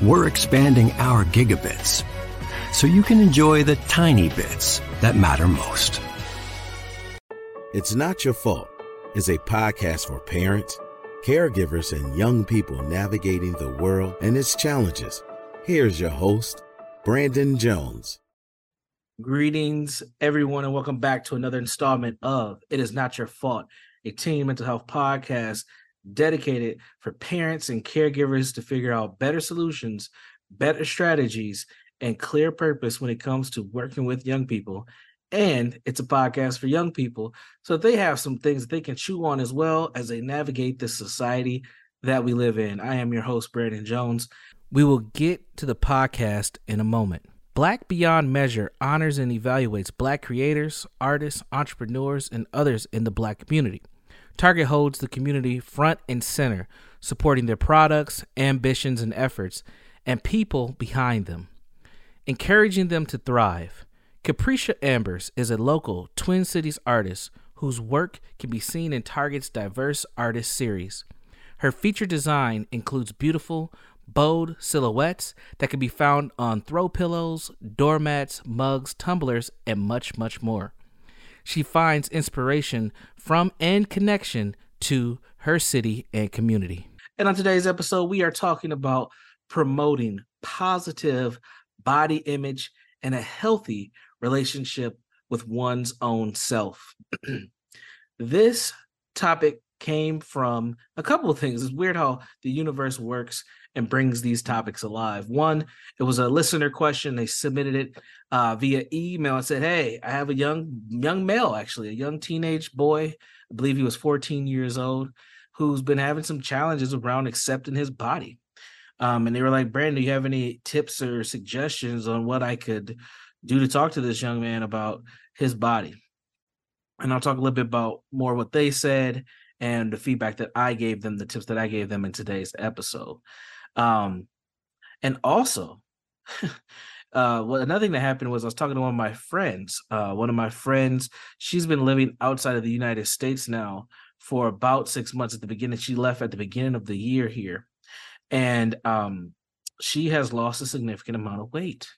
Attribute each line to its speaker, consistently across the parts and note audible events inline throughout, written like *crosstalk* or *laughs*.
Speaker 1: We're expanding our gigabits so you can enjoy the tiny bits that matter most.
Speaker 2: It's Not Your Fault is a podcast for parents, caregivers, and young people navigating the world and its challenges. Here's your host, Brandon Jones.
Speaker 3: Greetings, everyone, and welcome back to another installment of It Is Not Your Fault, a teen mental health podcast dedicated for parents and caregivers to figure out better solutions, better strategies, and clear purpose when it comes to working with young people. And it's a podcast for young people. So they have some things they can chew on as well as they navigate the society that we live in. I am your host, Brandon Jones. We will get to the podcast in a moment. Black Beyond Measure honors and evaluates Black creators, artists, entrepreneurs, and others in the Black community. Target holds the community front and center, supporting their products, ambitions, and efforts, and people behind them encouraging them to thrive. Capricia Ambers is a local Twin Cities artist whose work can be seen in Target's diverse artist series. Her feature design includes beautiful, bold silhouettes that can be found on throw pillows, doormats, mugs, tumblers, and much, much more. She finds inspiration from and connection to her city and community. And on today's episode, we are talking about promoting positive body image, and a healthy relationship with one's own self. *clears throat* this topic came from a couple of things. It's weird how the universe works and brings these topics alive. One, it was a listener question. They submitted it uh, via email and said, "Hey, I have a young young male, actually, a young teenage boy. I believe he was 14 years old, who's been having some challenges around accepting his body. Um, and they were like, Brandon, do you have any tips or suggestions on what I could do to talk to this young man about his body? And I'll talk a little bit about more what they said and the feedback that I gave them, the tips that I gave them in today's episode. Um, and also, *laughs* uh, well, another thing that happened was I was talking to one of my friends. Uh, one of my friends, she's been living outside of the United States now for about six months. At the beginning, she left at the beginning of the year here, and um, she has lost a significant amount of weight.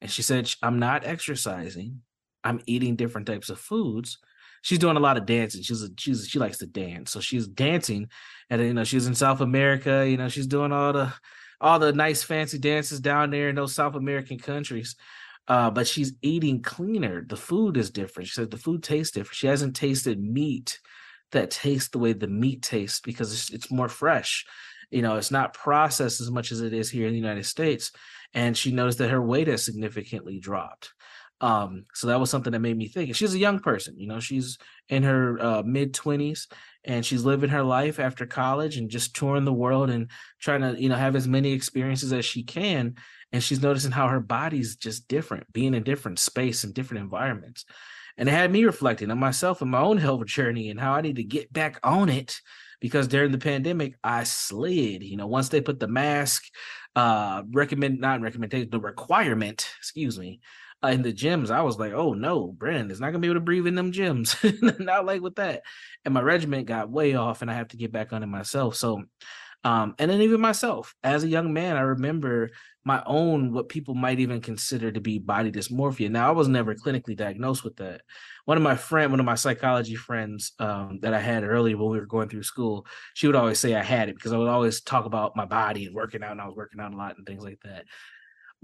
Speaker 3: And she said, I'm not exercising. I'm eating different types of foods. She's doing a lot of dancing. She's a, she's she likes to dance, so she's dancing, and you know she's in South America. You know she's doing all the all the nice fancy dances down there in those South American countries. Uh, but she's eating cleaner. The food is different. She said the food tastes different. She hasn't tasted meat that tastes the way the meat tastes because it's, it's more fresh you know it's not processed as much as it is here in the united states and she noticed that her weight has significantly dropped um, so that was something that made me think she's a young person you know she's in her uh, mid 20s and she's living her life after college and just touring the world and trying to you know have as many experiences as she can and she's noticing how her body's just different being in different space and different environments and it had me reflecting on myself and my own health journey and how i need to get back on it because during the pandemic I slid. You know, once they put the mask, uh, recommend not recommendation, the requirement, excuse me, in the gyms, I was like, oh no, Brandon is not gonna be able to breathe in them gyms, *laughs* not like with that. And my regiment got way off, and I have to get back on it myself. So, um, and then even myself as a young man, I remember my own what people might even consider to be body dysmorphia. Now, I was never clinically diagnosed with that. One of my friend, one of my psychology friends um, that I had earlier when we were going through school, she would always say I had it because I would always talk about my body and working out, and I was working out a lot and things like that.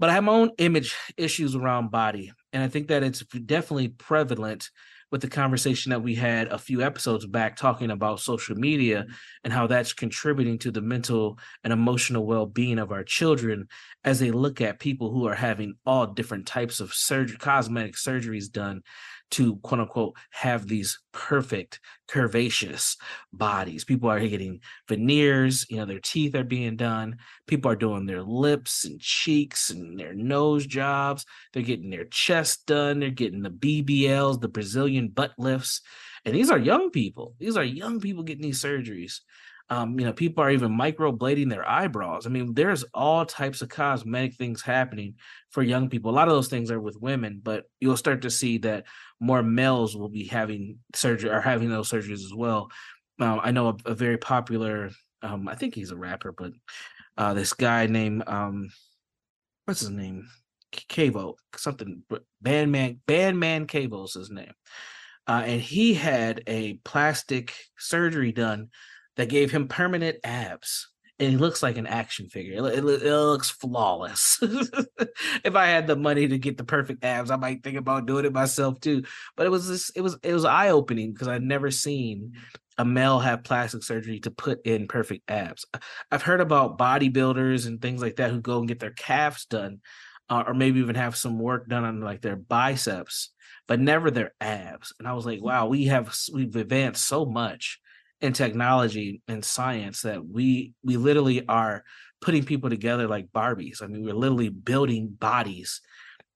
Speaker 3: But I have my own image issues around body, and I think that it's definitely prevalent with the conversation that we had a few episodes back talking about social media and how that's contributing to the mental and emotional well-being of our children as they look at people who are having all different types of cosmetic surgeries done to quote unquote have these perfect curvaceous bodies. People are getting veneers, you know, their teeth are being done. People are doing their lips and cheeks and their nose jobs. They're getting their chest done. They're getting the BBLs, the Brazilian butt lifts. And these are young people. These are young people getting these surgeries. Um, you know, people are even microblading their eyebrows. I mean, there's all types of cosmetic things happening for young people. A lot of those things are with women, but you'll start to see that more males will be having surgery or having those surgeries as well. Um, I know a, a very popular, um, I think he's a rapper, but uh, this guy named um, what's his name? Kevo, something Bandman Bandman is his name. Uh, and he had a plastic surgery done that gave him permanent abs and he looks like an action figure. It, it, it looks flawless. *laughs* if I had the money to get the perfect abs, I might think about doing it myself too. But it was this, it was it was eye opening because I'd never seen a male have plastic surgery to put in perfect abs. I've heard about bodybuilders and things like that who go and get their calves done, uh, or maybe even have some work done on like their biceps, but never their abs. And I was like, wow, we have we've advanced so much in technology and science that we we literally are putting people together like Barbies. I mean, we're literally building bodies.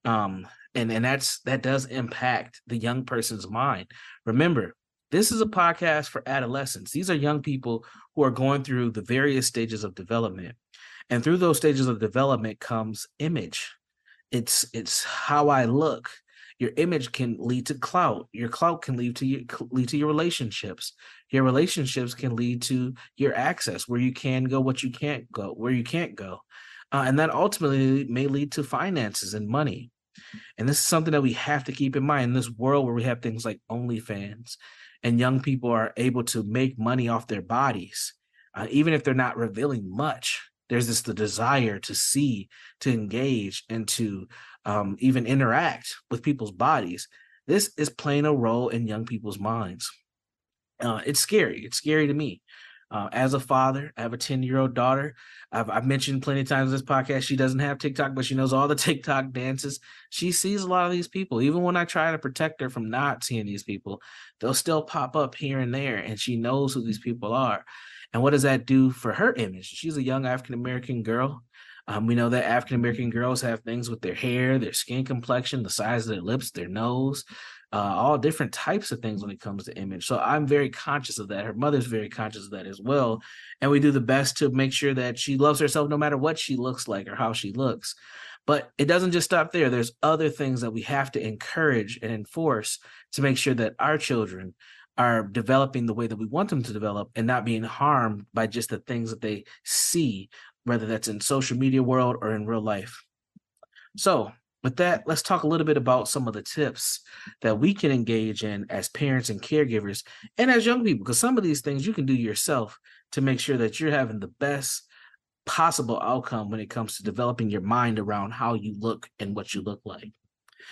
Speaker 3: Um, and, and that's that does impact the young person's mind. Remember, this is a podcast for adolescents. These are young people who are going through the various stages of development. And through those stages of development comes image. It's it's how I look your image can lead to clout your clout can lead to your lead to your relationships. Your relationships can lead to your access where you can go what you can't go where you can't go. Uh, and that ultimately may lead to finances and money. And this is something that we have to keep in mind in this world where we have things like onlyfans and young people are able to make money off their bodies uh, even if they're not revealing much there's this the desire to see to engage and to um, even interact with people's bodies. This is playing a role in young people's minds. Uh, it's scary. It's scary to me. Uh, as a father i have a 10 year old daughter. I've, I've, mentioned plenty of times in this podcast she doesn't have tiktok but she knows all the *laughs* tiktok dances. She sees a lot of these people. Even when i try to protect her from not seeing these people they'll still pop up here and there and she knows who these people are and what does that do for her image? She's a young African American girl. Um, we know that African American girls have things with their hair, their skin complexion, the size of their lips, their nose, uh, all different types of things when it comes to image. So I'm very conscious of that. Her mother's very conscious of that as well. And we do the best to make sure that she loves herself no matter what she looks like or how she looks. But it doesn't just stop there. There's other things that we have to encourage and enforce to make sure that our children are developing the way that we want them to develop and not being harmed by just the things that they see whether that's in social media world or in real life. So with that let's talk a little bit about some of the tips that we can engage in as parents and caregivers and as young people because some of these things you can do yourself to make sure that you're having the best possible outcome when it comes to developing your mind around how you look and what you look like.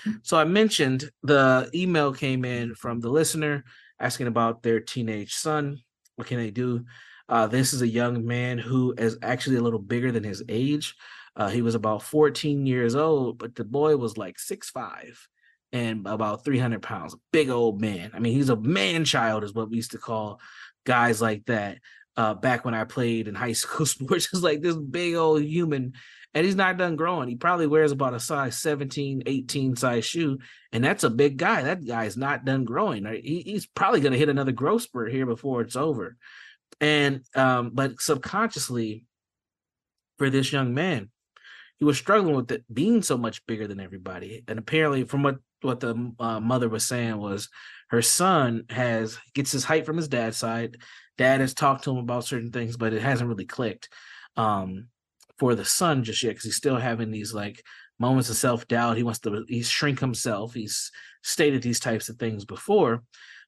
Speaker 3: Hmm. So I mentioned the email came in from the listener asking about their teenage son. What can they do? Uh, this is a young man who is actually a little bigger than his age. Uh, he was about 14 years old, but the boy was like six five and about 300 pounds. Big old man. I mean, he's a man child, is what we used to call guys like that. Uh, back when I played in high *laughs* school sports, it's like this big old human and he's not done growing. He probably wears about a size 17, 18 size shoe, and that's a big guy. That guy's not done growing. He, he's probably going to hit another growth spurt here before it's over. And um, but subconsciously, for this young man, he was struggling with it being so much bigger than everybody. And apparently, from what what the uh, mother was saying was, her son has gets his height from his dad's side. Dad has talked to him about certain things, but it hasn't really clicked. Um, for the son just yet because he's still having these like moments of self doubt. He wants to he's shrink himself. He's stated these types of things before,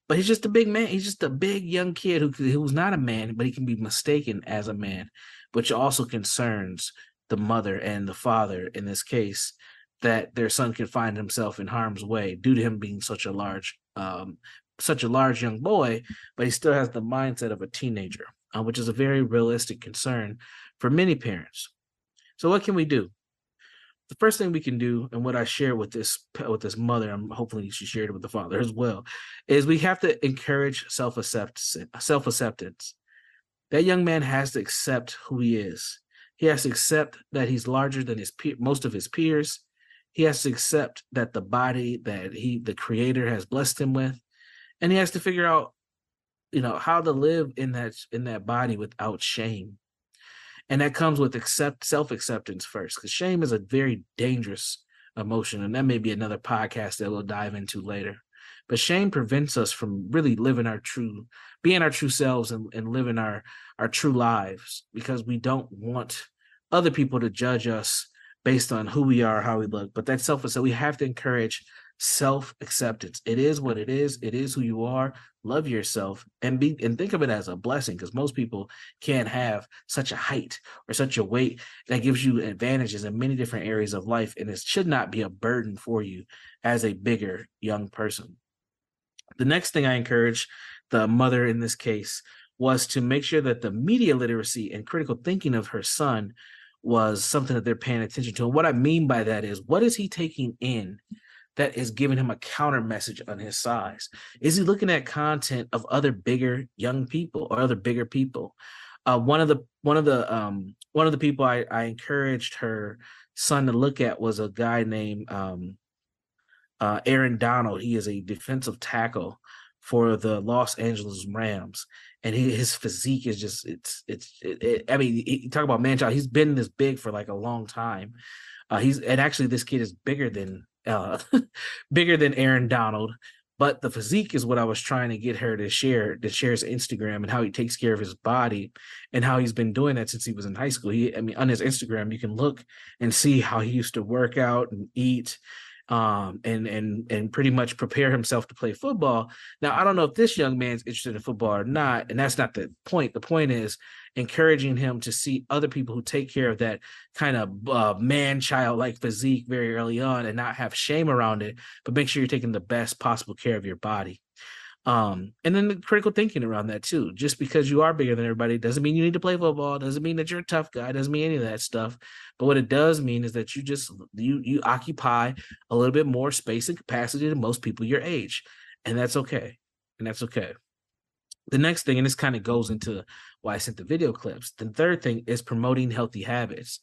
Speaker 3: but he's just a big man. He's just a big young kid who who's not a man, but he can be mistaken as a man, which also concerns the mother and the father in this case that their son can find himself in harm's way due to him being such a large um, such a large young boy, but he still has the mindset of a teenager, uh, which is a very realistic concern for many parents. So, what can we do? The first thing we can do, and what I share with this with this mother, I'm hopefully she shared it with the father *laughs* as well, is we have to encourage self acceptance. Self acceptance. That young man has to accept who he is. He has to accept that he's larger than his pe- most of his peers. He has to accept that the body that he, the Creator, has blessed him with, and he has to figure out, you know, how to live in that in that body without shame. And that comes with accept self-acceptance first because shame is a very dangerous emotion and that may be another podcast that we'll dive into later. But shame prevents us from really living our true being our true selves and, and living our our true lives because we don't want other people to judge us based on who we are how we look. But that self is so we have to encourage self acceptance. It is what it is. It is who you are. Love yourself and be and think of it as a blessing because most people can't have such a height or such a weight that gives you advantages in many different areas of life. And it should not be a burden for you as a bigger young person. The next thing I encourage the mother in this case was to make sure that the media literacy and critical thinking of her son was something that they're paying attention to. And what I mean by that is what is he taking in that is giving him a counter message on his size? Is he looking at content of other bigger young people or other bigger people? Uh, one of the one of the um, one of the people I, I encouraged her son to look at was a guy named um, uh, Aaron Donald. He is a defensive tackle for the Los Angeles Rams, and he, his physique is just it's it's. It, it, I mean, you talk about man child. He's been this big for like a long time. Uh, he's and actually this kid is bigger than uh, *laughs* bigger than Aaron Donald. But the physique is what I was trying to get her to share, to share his Instagram and how he takes care of his body and how he's been doing that since he was in high school. He, I mean, on his Instagram, you can look and see how he used to work out and eat um, and and and pretty much prepare himself to play football. Now, I don't know if this young man's interested in football or not, and that's not the point. The point is encouraging him to see other people who take care of that kind of uh, man child like physique very early on and not have shame around it, but make sure you're taking the best possible care of your body. Um, and then the critical thinking around that too. Just because you are bigger than everybody doesn't mean you need to play football, doesn't mean that you're a tough guy, doesn't mean any of that stuff. But what it does mean is that you just you you occupy a little bit more space and capacity than most people your age. And that's okay. And that's okay. The next thing, and this kind of goes into why I sent the video clips. The third thing is promoting healthy habits.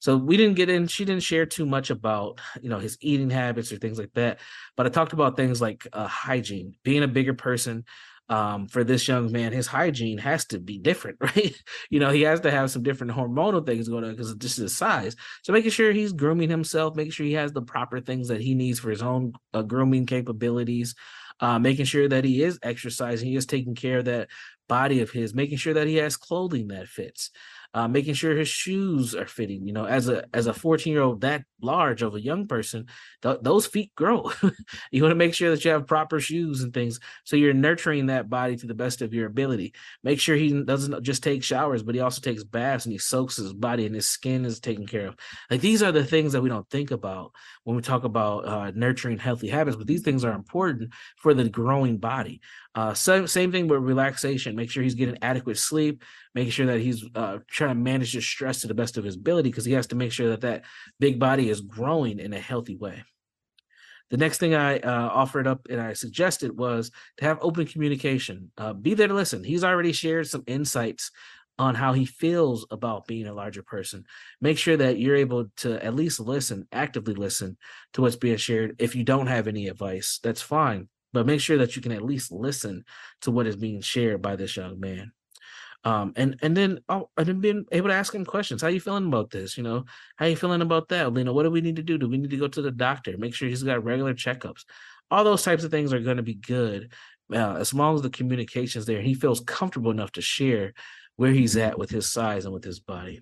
Speaker 3: So we didn't get in, she didn't share too much about, you know, his eating habits or things like that. But I talked about things like uh, hygiene, being a bigger person. Um, for this young man, his hygiene has to be different, *laughs* right? you know, he has to have some different hormonal things going on because of just his size. So making sure he's grooming himself, making sure he has the proper things that he needs for his own uh, grooming capabilities, uh, making sure that he is exercising, he is taking care of that body of his, making sure that he has clothing that fits uh, making sure his shoes are fitting. You know, as a as a 14 year old that large of a young person, th- those feet grow. *laughs* you want to make sure that you have proper shoes and things, so you're nurturing that body to the best of your ability. Make sure he doesn't just take showers, but he also takes baths and he soaks his body and his skin is taken care of. Like these are the things that we don't think about when we talk about uh, nurturing healthy habits, but these things are important for the growing body. Uh, same, same thing with relaxation. Make sure he's getting adequate sleep, making sure that he's uh, trying to manage his stress to the best of his ability because he has to make sure that that big body is growing in a healthy way. The next thing I uh, offered up and I suggested was to have open communication. Uh, be there to listen. He's already shared some insights on how he feels about being a larger person. Make sure that you're able to at least listen, actively listen to what's being shared. If you don't have any advice, that's fine but make sure that you can at least listen to what is being shared by this young man. Um and and then oh and then being able to ask him questions how you feeling about this? You know how you feeling about that? Know what do we need to do? Do we need to go to the doctor? Make sure he's got regular checkups. All those types of things are going to be good uh, as long as the communication's there he feels comfortable enough to share where he's at with his size and with his body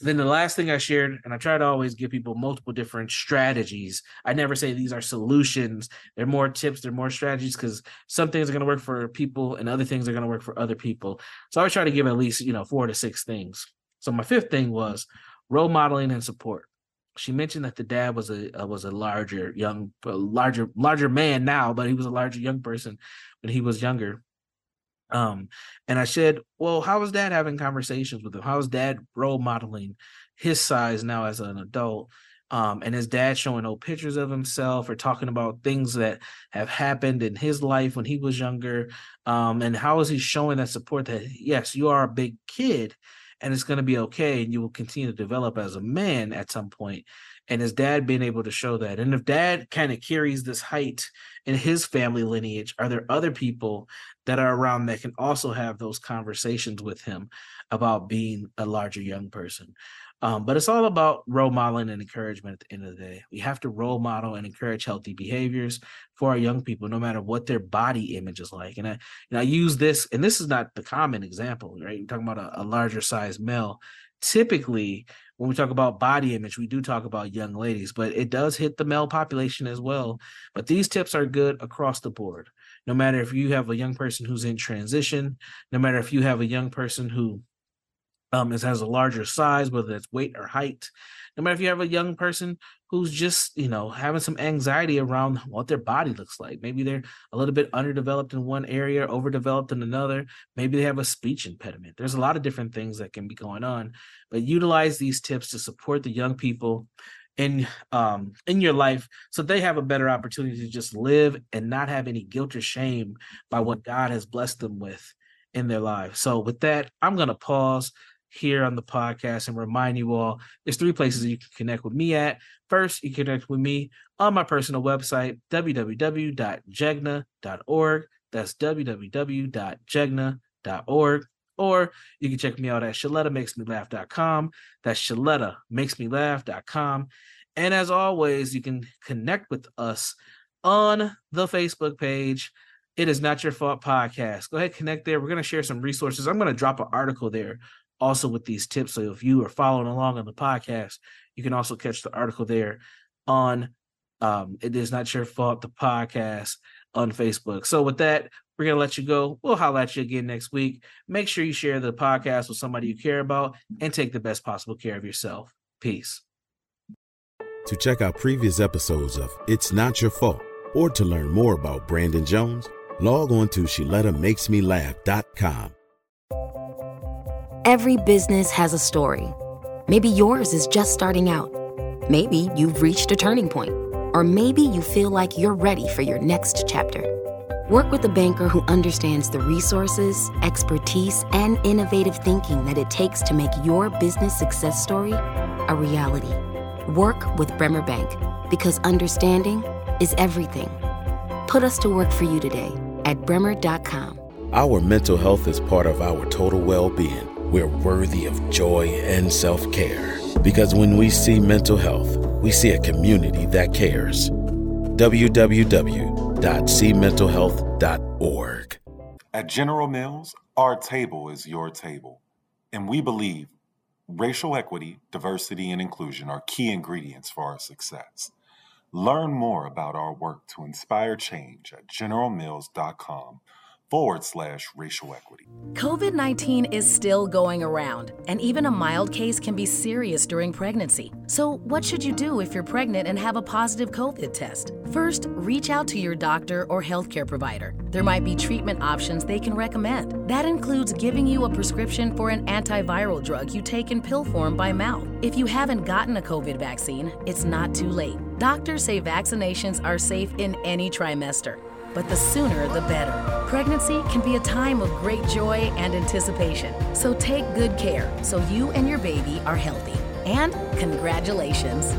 Speaker 3: then the last thing I shared, and I try to always give people multiple different strategies. I never say these are solutions. They're more tips, they're more strategies because some things are going to work for people and other things are going to work for other people. So I try to give at least, you know, four to six things. So my fifth thing was role modeling and support. she mentioned that the dad was a uh, was a larger young larger larger man now but he was a larger young person when he was younger um and i said well how is dad having conversations with him? How is dad role modeling his size now as an adult? Um, and his dad showing old pictures of himself or talking about things that have happened in his life when he was younger. Um, and how is he showing that support that yes you are a big kid and it's going to be okay and you will continue to develop as a man at some point and his dad being able to show that. And if dad kind of carries this height in his family lineage are there other people that are around that can also have those conversations with him about being a larger young person um, but it's all about role modeling and encouragement at the end of the day. We have to role model and encourage healthy behaviors for our young people, no matter what their body image is like. And I, and I use this, and this is not the common example, right? We're talking about a, a larger size male. Typically, when we talk about body image, we do talk about young ladies, but it does hit the male population as well. But these tips are good across the board. No matter if you have a young person who's in transition, no matter if you have a young person who um, it has a larger size, whether it's weight or height. No matter if you have a young person who's just, you know, having some anxiety around what their body looks like. Maybe they're a little bit underdeveloped in one area, overdeveloped in another. Maybe they have a speech impediment. There's a lot of different things that can be going on. But utilize these tips to support the young people in um in your life so they have a better opportunity to just live and not have any guilt or shame by what God has blessed them with in their lives. So with that, I'm going to pause here on the podcast and remind you all there's three places that you can connect with me at. First, you can connect with me on my personal website, www.jegna.org. That's www.jegna.org. Or you can check me out at ShalettaMakesMeLaugh.com. That's ShalettaMakesMeLaugh.com. And as always, you can connect with us on the Facebook page. It is not your fault podcast. Go ahead, connect there. We're going to share some resources. I'm going to drop an article there also with these tips. So if you are following along on the podcast, you can also catch the article there on um, It Is Not Your Fault, the podcast on Facebook. So with that, we're going to let you go. We'll holler at you again next week. Make sure you share the podcast with somebody you care about and take the best possible care of yourself. Peace.
Speaker 2: To check out previous episodes of It's Not Your Fault or to learn more about Brandon Jones, log on to ShalettaMakesMeLaugh.com.
Speaker 4: Every business has a story. Maybe yours is just starting out. Maybe you've reached a turning point. Or maybe you feel like you're ready for your next chapter. Work with a banker who understands the resources, expertise, and innovative thinking that it takes to make your business success story a reality. Work with Bremer Bank because understanding is everything. Put us to work for you today at bremer.com.
Speaker 2: Our mental health is part of our total well being we're worthy of joy and self care. Because when we see mental health, we see a community that cares. www.cmentalhealth.org.
Speaker 5: At General Mills, our table is your table. And we believe racial equity, diversity, and inclusion are key ingredients for our success. Learn more about our work to inspire change at generalmills.com forward slash racial equity.
Speaker 6: COVID 19 is still going around, and even a mild case can be serious during pregnancy. So, what should you do if you're pregnant and have a positive COVID test? First, reach out to your doctor or healthcare provider. There might be treatment options they can recommend. That includes giving you a prescription for an antiviral drug you take in pill form by mouth. If you haven't gotten a COVID vaccine, it's not too late. Doctors say vaccinations are safe in any trimester but the sooner the better. Pregnancy can be a time of great joy and anticipation, so take good care so you and your baby are healthy. And congratulations!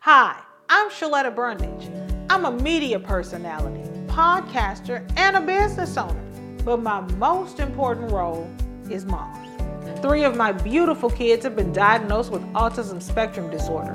Speaker 7: Hi, I'm Shaletta Brundage. I'm a media personality, podcaster, and a business owner, but my most important role is mom. Three of my beautiful kids have been diagnosed with autism spectrum disorder.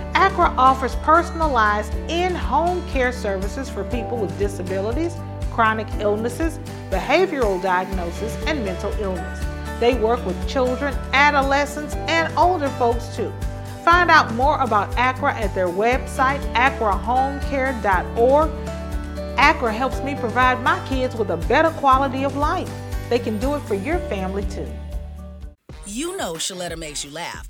Speaker 7: ACRA offers personalized in home care services for people with disabilities, chronic illnesses, behavioral diagnosis, and mental illness. They work with children, adolescents, and older folks too. Find out more about ACRA at their website, acrahomecare.org. ACRA helps me provide my kids with a better quality of life. They can do it for your family too.
Speaker 6: You know Shaletta makes you laugh,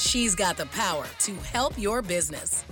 Speaker 6: She's got the power to help your business.